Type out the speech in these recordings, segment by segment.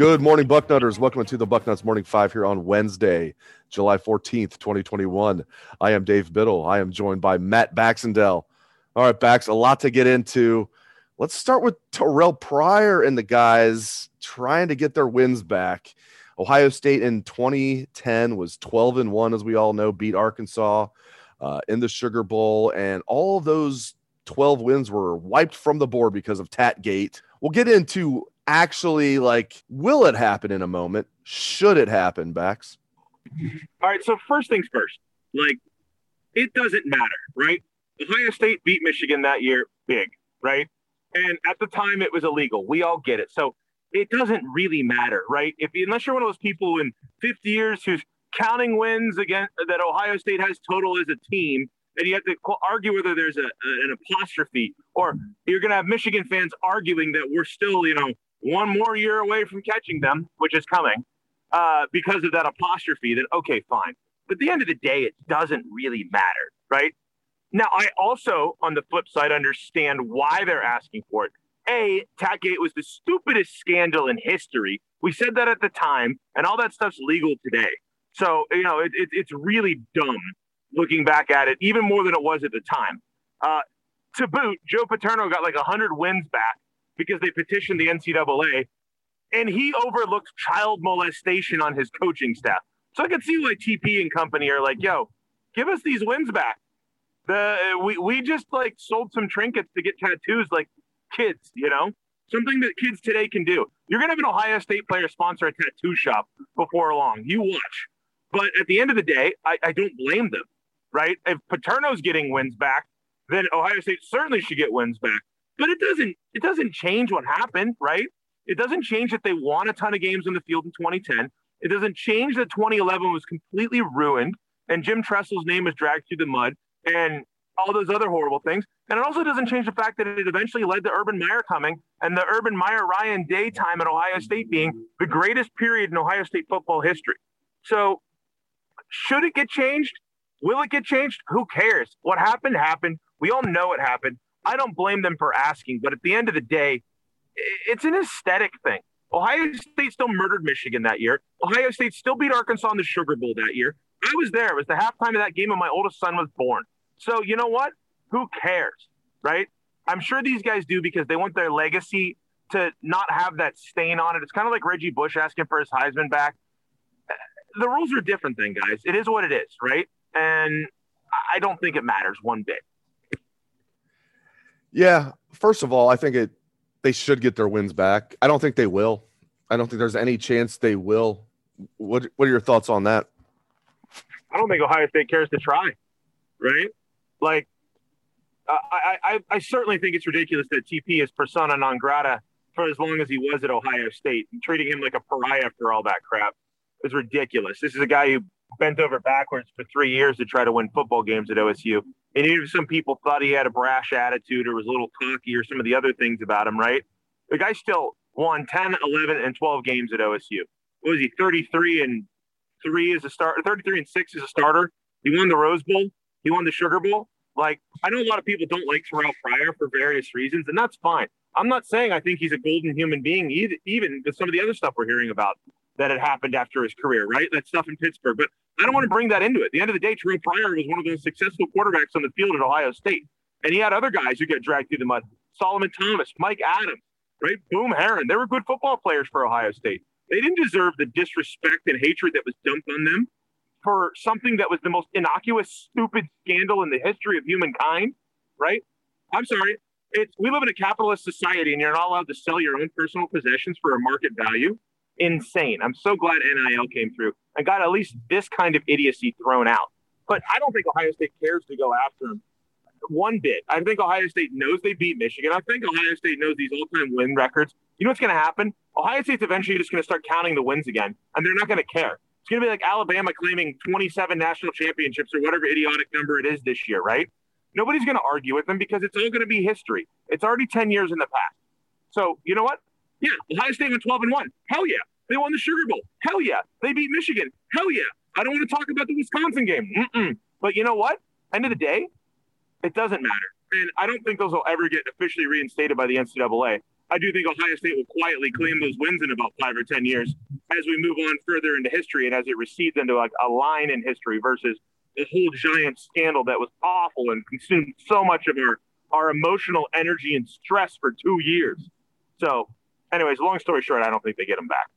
Good morning, Bucknutters. Welcome to the Bucknuts Morning Five here on Wednesday, July 14th, 2021. I am Dave Biddle. I am joined by Matt Baxendale. All right, Bax, a lot to get into. Let's start with Terrelle Pryor and the guys trying to get their wins back. Ohio State in 2010 was 12 and 1, as we all know, beat Arkansas uh, in the Sugar Bowl, and all of those 12 wins were wiped from the board because of Tatgate. We'll get into actually like will it happen in a moment? Should it happen, Bax? All right, so first things first. Like it doesn't matter, right? Ohio State beat Michigan that year big, right? And at the time it was illegal. We all get it. So it doesn't really matter, right? If unless you're one of those people in 50 years who's counting wins again that Ohio State has total as a team, and you have to argue whether there's a, an apostrophe, or you're going to have Michigan fans arguing that we're still, you know, one more year away from catching them, which is coming, uh, because of that apostrophe, then okay, fine. But at the end of the day, it doesn't really matter, right? Now, I also, on the flip side, understand why they're asking for it. A, Tatgate was the stupidest scandal in history. We said that at the time, and all that stuff's legal today. So, you know, it, it, it's really dumb looking back at it, even more than it was at the time. Uh, to boot, Joe Paterno got like 100 wins back because they petitioned the NCAA, and he overlooked child molestation on his coaching staff. So I can see why TP and company are like, "Yo, give us these wins back." The we we just like sold some trinkets to get tattoos, like kids, you know, something that kids today can do. You're gonna have an Ohio State player sponsor a tattoo shop before long. You watch. But at the end of the day, I, I don't blame them, right? If Paterno's getting wins back, then Ohio State certainly should get wins back. But it doesn't it doesn't change what happened, right? It doesn't change that they won a ton of games in the field in 2010. It doesn't change that 2011 was completely ruined and Jim Tressel's name was dragged through the mud and all those other horrible things. And it also doesn't change the fact that it eventually led to Urban Meyer coming and the Urban Meyer Ryan Day time at Ohio State being the greatest period in Ohio State football history. So, should it get changed? Will it get changed? Who cares? What happened happened. We all know it happened. I don't blame them for asking, but at the end of the day, it's an aesthetic thing. Ohio State still murdered Michigan that year. Ohio State still beat Arkansas in the Sugar Bowl that year. I was there. It was the halftime of that game, and my oldest son was born. So you know what? Who cares, right? I'm sure these guys do because they want their legacy to not have that stain on it. It's kind of like Reggie Bush asking for his Heisman back. The rules are different, then, guys. It is what it is, right? And I don't think it matters one bit. Yeah, first of all, I think it they should get their wins back. I don't think they will. I don't think there's any chance they will. What What are your thoughts on that? I don't think Ohio State cares to try, right? Like, I, I, I certainly think it's ridiculous that TP is persona non grata for as long as he was at Ohio State, and treating him like a pariah for all that crap is ridiculous. This is a guy who bent over backwards for three years to try to win football games at OSU. And even some people thought he had a brash attitude or was a little cocky or some of the other things about him, right? The guy still won 10, 11, and 12 games at OSU. What was he, 33 and 3 as a starter, 33 and 6 as a starter? He won the Rose Bowl. He won the Sugar Bowl. Like, I know a lot of people don't like Terrelle Pryor for various reasons, and that's fine. I'm not saying I think he's a golden human being, even with some of the other stuff we're hearing about that had happened after his career, right? That stuff in Pittsburgh. But I don't want to bring that into it. At the end of the day, Terrelle Pryor was one of the most successful quarterbacks on the field at Ohio State. And he had other guys who get dragged through the mud. Solomon Thomas, Mike Adams, right? Boom Herron. They were good football players for Ohio State. They didn't deserve the disrespect and hatred that was dumped on them for something that was the most innocuous, stupid scandal in the history of humankind, right? I'm sorry. It's we live in a capitalist society and you're not allowed to sell your own personal possessions for a market value insane. I'm so glad NIL came through and got at least this kind of idiocy thrown out. But I don't think Ohio State cares to go after him one bit. I think Ohio State knows they beat Michigan. I think Ohio State knows these all-time win records. You know what's going to happen? Ohio State's eventually just going to start counting the wins again, and they're not going to care. It's going to be like Alabama claiming 27 national championships or whatever idiotic number it is this year, right? Nobody's going to argue with them because it's all going to be history. It's already 10 years in the past. So, you know what? Yeah, Ohio State went 12 and 1. Hell yeah. They won the Sugar Bowl. Hell yeah. They beat Michigan. Hell yeah. I don't want to talk about the Wisconsin game. Mm-mm. But you know what? End of the day, it doesn't matter. And I don't think those will ever get officially reinstated by the NCAA. I do think Ohio State will quietly claim those wins in about five or 10 years as we move on further into history and as it recedes into like a line in history versus a whole giant scandal that was awful and consumed so much of our, our emotional energy and stress for two years. So, anyways, long story short, I don't think they get them back.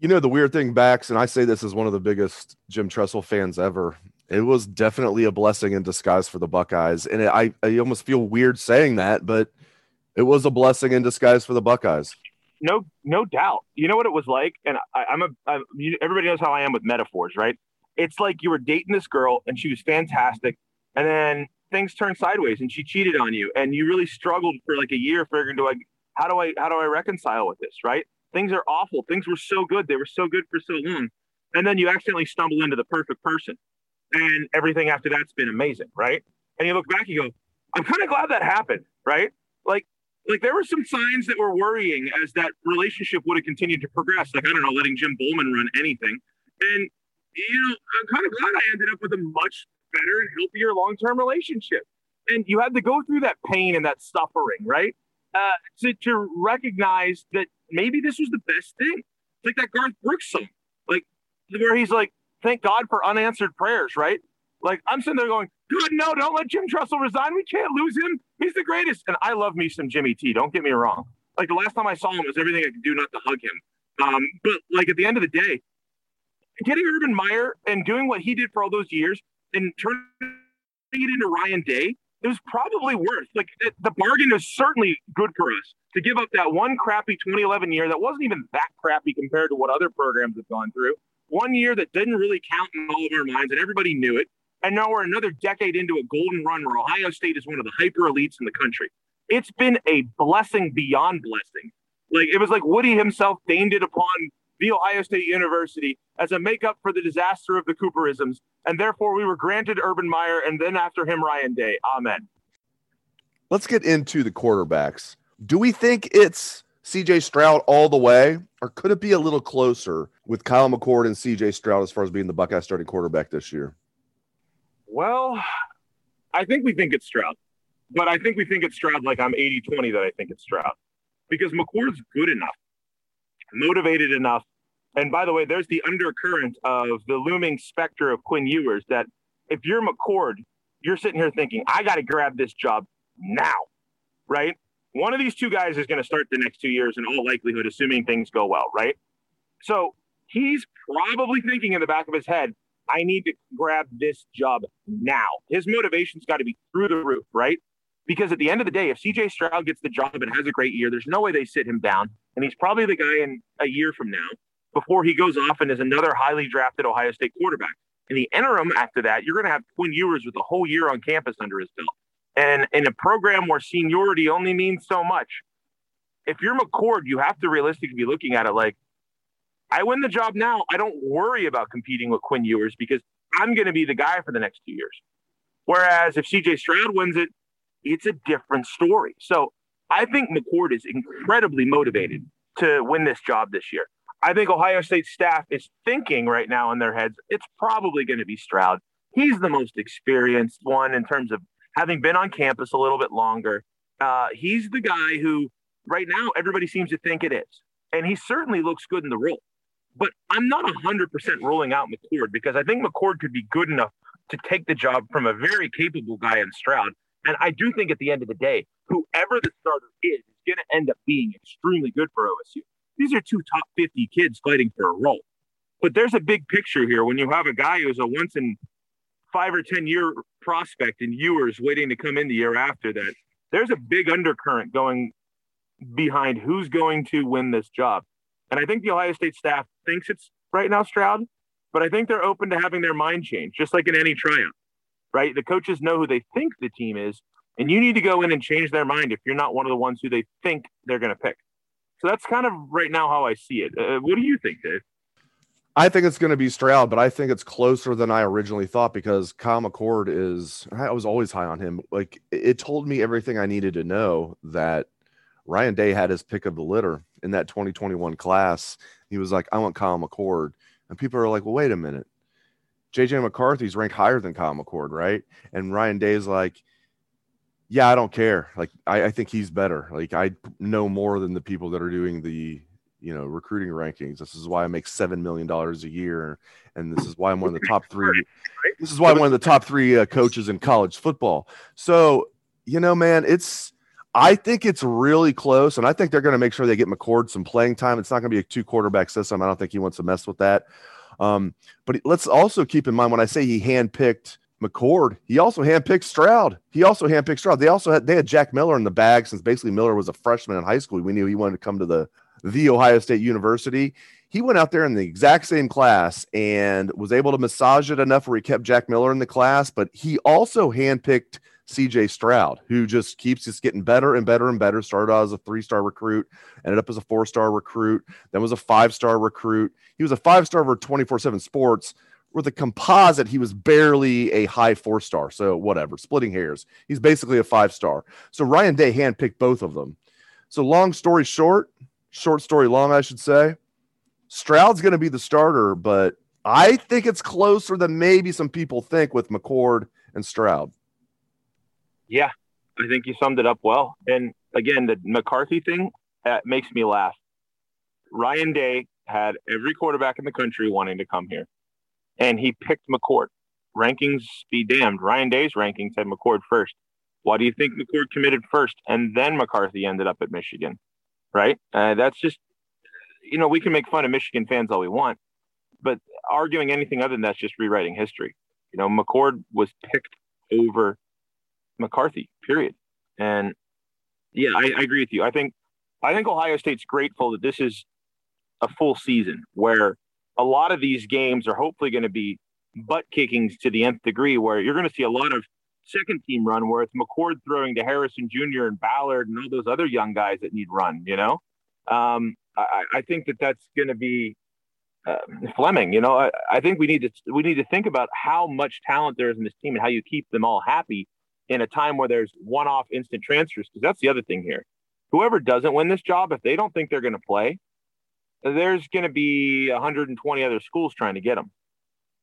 You know, the weird thing, Bax, and I say this as one of the biggest Jim Tressel fans ever, it was definitely a blessing in disguise for the Buckeyes. And it, I, I almost feel weird saying that, but it was a blessing in disguise for the Buckeyes. No, no doubt. You know what it was like, and I, I'm a. I'm, you, everybody knows how I am with metaphors, right? It's like you were dating this girl, and she was fantastic, and then things turned sideways, and she cheated on you, and you really struggled for like a year figuring to like, how do I, how do I reconcile with this, right? Things are awful. Things were so good. They were so good for so long, and then you accidentally stumble into the perfect person, and everything after that's been amazing, right? And you look back, you go, I'm kind of glad that happened, right? Like, like there were some signs that were worrying as that relationship would have continued to progress. Like I don't know, letting Jim Bollman run anything, and you know, I'm kind of glad I ended up with a much better and healthier long term relationship. And you had to go through that pain and that suffering, right? Uh, to, to recognize that maybe this was the best thing. It's like that Garth Brooks song, like where he's like, thank God for unanswered prayers, right? Like I'm sitting there going, "Good, no, don't let Jim Tressel resign. We can't lose him. He's the greatest. And I love me some Jimmy T. Don't get me wrong. Like the last time I saw him was everything I could do not to hug him. Um, but like at the end of the day, getting Urban Meyer and doing what he did for all those years and turning it into Ryan Day, it was probably worth. Like it, the bargain is certainly good for us to give up that one crappy 2011 year that wasn't even that crappy compared to what other programs have gone through. One year that didn't really count in all of our minds, and everybody knew it. And now we're another decade into a golden run where Ohio State is one of the hyper elites in the country. It's been a blessing beyond blessing. Like it was like Woody himself deigned it upon the Ohio State University as a makeup for the disaster of the Cooperisms, and therefore we were granted Urban Meyer and then after him Ryan Day. Amen. Let's get into the quarterbacks. Do we think it's CJ Stroud all the way, or could it be a little closer with Kyle McCord and CJ Stroud as far as being the Buckeye starting quarterback this year? Well, I think we think it's Stroud, but I think we think it's Stroud like I'm 80 20 that I think it's Stroud because McCord's good enough, motivated enough. And by the way, there's the undercurrent of the looming specter of Quinn Ewers that if you're McCord, you're sitting here thinking, I got to grab this job now, right? One of these two guys is going to start the next two years in all likelihood, assuming things go well, right? So he's probably thinking in the back of his head, I need to grab this job now. His motivation's got to be through the roof, right? Because at the end of the day, if CJ Stroud gets the job and has a great year, there's no way they sit him down. And he's probably the guy in a year from now before he goes off and is another highly drafted Ohio State quarterback. In the interim, after that, you're going to have Quinn Ewers with a whole year on campus under his belt. And in a program where seniority only means so much, if you're McCord, you have to realistically be looking at it like, I win the job now. I don't worry about competing with Quinn Ewers because I'm going to be the guy for the next two years. Whereas if CJ Stroud wins it, it's a different story. So I think McCord is incredibly motivated to win this job this year. I think Ohio State staff is thinking right now in their heads, it's probably going to be Stroud. He's the most experienced one in terms of having been on campus a little bit longer. Uh, he's the guy who, right now, everybody seems to think it is. And he certainly looks good in the role. But I'm not 100% ruling out McCord because I think McCord could be good enough to take the job from a very capable guy in Stroud. And I do think at the end of the day, whoever the starter is, is going to end up being extremely good for OSU. These are two top 50 kids fighting for a role. But there's a big picture here when you have a guy who's a once in five or 10 year prospect and Ewers waiting to come in the year after that. There's a big undercurrent going behind who's going to win this job. And I think the Ohio State staff thinks it's right now Stroud, but I think they're open to having their mind change, just like in any tryout, right? The coaches know who they think the team is, and you need to go in and change their mind if you're not one of the ones who they think they're going to pick. So that's kind of right now how I see it. Uh, what do you think, Dave? I think it's going to be Stroud, but I think it's closer than I originally thought because Kyle McCord is. I was always high on him. Like it told me everything I needed to know that Ryan Day had his pick of the litter in that 2021 class. He was like, "I want Kyle McCord," and people are like, "Well, wait a minute." JJ McCarthy's ranked higher than Kyle McCord, right? And Ryan Day's like, yeah, I don't care. Like, I, I, think he's better. Like, I know more than the people that are doing the you know recruiting rankings. This is why I make seven million dollars a year, and this is why I'm one of the top three. This is why I'm one of the top three uh, coaches in college football. So you know, man, it's. I think it's really close, and I think they're going to make sure they get McCord some playing time. It's not going to be a two quarterback system. I don't think he wants to mess with that. Um, but let's also keep in mind when I say he handpicked McCord, he also handpicked Stroud. He also handpicked Stroud. They also had they had Jack Miller in the bag since basically Miller was a freshman in high school. We knew he wanted to come to the the Ohio State University. He went out there in the exact same class and was able to massage it enough where he kept Jack Miller in the class, but he also handpicked CJ Stroud, who just keeps just getting better and better and better. Started out as a three star recruit, ended up as a four star recruit, then was a five star recruit. He was a five star for 24 7 sports. With a composite, he was barely a high four star. So, whatever, splitting hairs. He's basically a five star. So, Ryan Day handpicked both of them. So, long story short, short story long, I should say. Stroud's going to be the starter, but I think it's closer than maybe some people think with McCord and Stroud. Yeah, I think you summed it up well. And again, the McCarthy thing that makes me laugh. Ryan Day had every quarterback in the country wanting to come here, and he picked McCord. Rankings be damned. Ryan Day's rankings had McCord first. Why do you think McCord committed first and then McCarthy ended up at Michigan? right? Uh, that's just, you know, we can make fun of Michigan fans all we want, but arguing anything other than that's just rewriting history. You know, McCord was picked over McCarthy, period. And yeah, I, I agree with you. I think, I think Ohio State's grateful that this is a full season where a lot of these games are hopefully going to be butt kickings to the nth degree, where you're going to see a lot of second team run where it's McCord throwing to Harrison Jr. and Ballard and all those other young guys that need run, you know? Um, I, I, think that that's going to be uh, Fleming. You know, I, I, think we need to we need to think about how much talent there is in this team and how you keep them all happy in a time where there's one-off instant transfers. Because that's the other thing here. Whoever doesn't win this job, if they don't think they're going to play, there's going to be 120 other schools trying to get them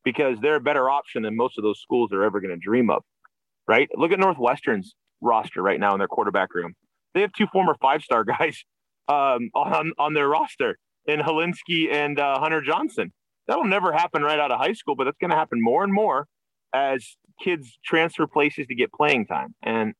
because they're a better option than most of those schools are ever going to dream of right? Look at Northwestern's roster right now in their quarterback room. They have two former five star guys um, on, on their roster in Hilinski and uh, Hunter Johnson. That'll never happen right out of high school, but that's going to happen more and more as kids transfer places to get playing time. And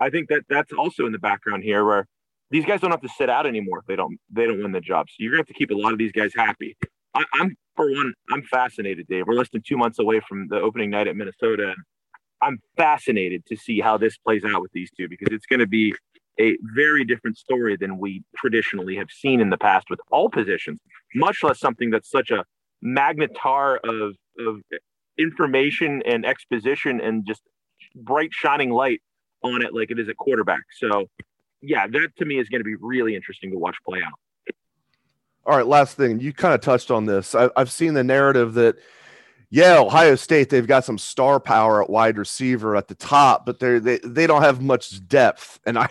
I think that that's also in the background here where these guys don't have to sit out anymore if they don't they don't win the job. So you're gonna have to keep a lot of these guys happy. I, am for one, I'm fascinated, Dave. We're less than two months away from the opening night at Minnesota. I'm fascinated to see how this plays out with these two because it's going to be a very different story than we traditionally have seen in the past with all positions, much less something that's such a magnetar of, of information and exposition and just bright shining light on it like it is a quarterback. So, yeah, that to me is going to be really interesting to watch play out. All right, last thing. You kind of touched on this. I, I've seen the narrative that yeah, Ohio State, they've got some star power at wide receiver at the top, but they they they don't have much depth. And I,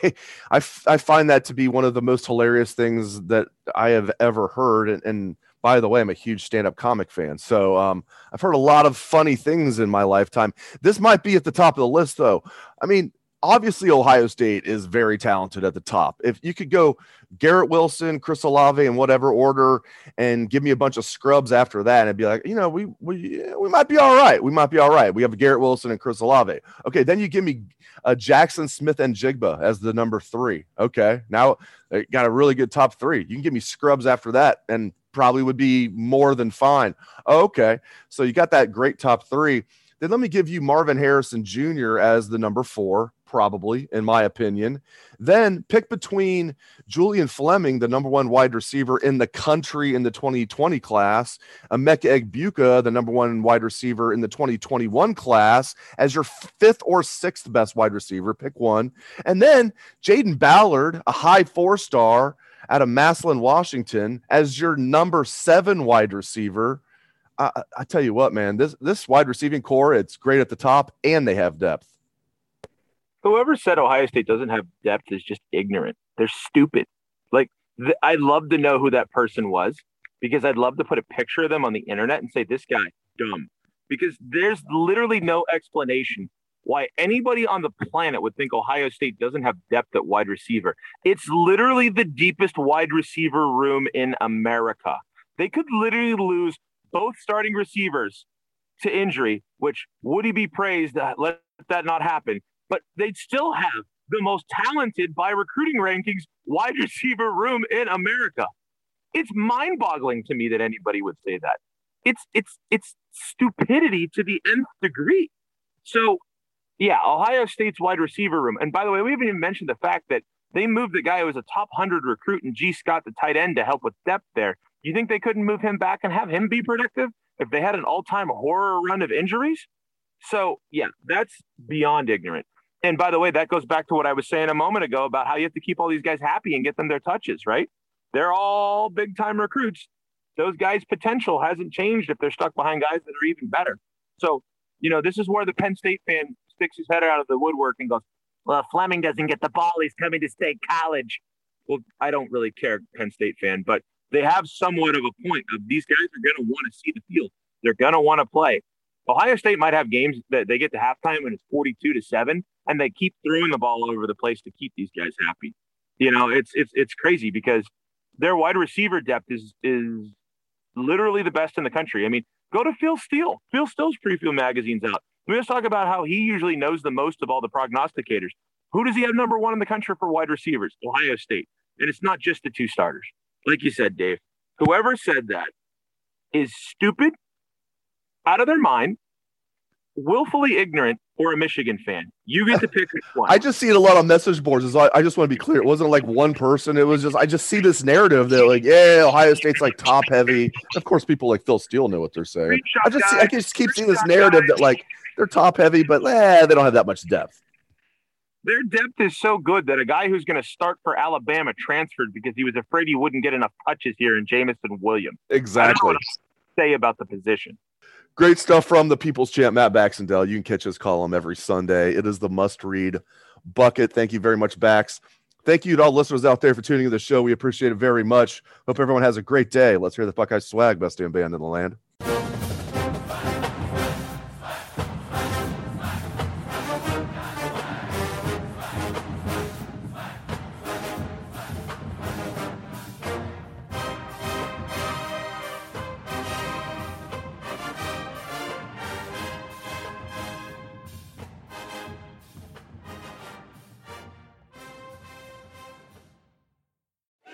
I, I find that to be one of the most hilarious things that I have ever heard. And, and by the way, I'm a huge stand-up comic fan. So um, I've heard a lot of funny things in my lifetime. This might be at the top of the list, though. I mean, obviously Ohio State is very talented at the top. If you could go Garrett Wilson, Chris Olave in whatever order, and give me a bunch of scrubs after that, and be like, you know, we we we might be all right. We might be all right. We have Garrett Wilson and Chris Olave. Okay, then you give me uh, Jaxon Smith-Njigba as the number three. Okay, now got a really good top three. You can give me scrubs after that, and probably would be more than fine. Okay, so you got that great top three. Then let me give you Marvin Harrison Jr. as the number four probably, in my opinion. Then pick between Julian Fleming, the number one wide receiver in the country in the 2020 class, Emeka Egbuka, the number one wide receiver in the 2021 class, as your fifth or sixth best wide receiver. Pick one. And then Jayden Ballard, a high four star out of Massillon, Washington, as your number seven wide receiver. I, I tell you what, man, this this wide receiving corps, it's great at the top, and they have depth. Whoever said Ohio State doesn't have depth is just ignorant. They're stupid. Like th- I'd love to know who that person was because I'd love to put a picture of them on the internet and say this guy dumb because there's literally no explanation why anybody on the planet would think Ohio State doesn't have depth at wide receiver. It's literally the deepest wide receiver room in America. They could literally lose both starting receivers to injury, which would he be praised? Uh, let that not happen. But they'd still have the most talented by recruiting rankings wide receiver room in America. It's mind-boggling to me that anybody would say that. It's it's it's stupidity to the nth degree. So yeah, Ohio State's wide receiver room. And by the way, we haven't even mentioned the fact that they moved the guy who was a top 100 recruit and Gee Scott, the tight end, to help with depth there. You think they couldn't move him back and have him be productive if they had an all time horror run of injuries? So, yeah, that's beyond ignorant. And by the way, that goes back to what I was saying a moment ago about how you have to keep all these guys happy and get them their touches, right? They're all big time recruits. Those guys' potential hasn't changed if they're stuck behind guys that are even better. So, you know, this is where the Penn State fan sticks his head out of the woodwork and goes, Well, Fleming doesn't get the ball. He's coming to State College. Well, I don't really care, Penn State fan, but they have somewhat of a point of these guys are going to want to see the field. They're going to want to play. Ohio State might have games that they get to halftime and it's 42 to 7 and they keep throwing the ball over the place to keep these guys happy. You know, it's it's it's crazy because their wide receiver depth is is literally the best in the country. I mean, go to Phil Steele. Phil Steele's preview magazine's out. Let's talk about how he usually knows the most of all the prognosticators. Who does he have number one in the country for wide receivers? Ohio State. And it's not just the two starters. Like you said, Dave, whoever said that is stupid, out of their mind, willfully ignorant, or a Michigan fan. You get to pick one. I just see it a lot on message boards. I, I just want to be clear. It wasn't like one person. It was just I just see this narrative that like, yeah, Ohio State's like top heavy. Of course, people like Phil Steele know what they're saying. I just see, I just keep seeing this narrative that like they're top heavy, but eh, they don't have that much depth. Their depth is so good that a guy who's going to start for Alabama transferred because he was afraid he wouldn't get enough touches here in Jameson Williams. Exactly. say about the position. Great stuff from the People's Champ, Matt Baxendale. You can catch his column every Sunday. It is the must read bucket. Thank you very much, Bax. Thank you to all listeners out there for tuning in the show. We appreciate it very much. Hope everyone has a great day. Let's hear the Buckeye swag, best damn band in the land.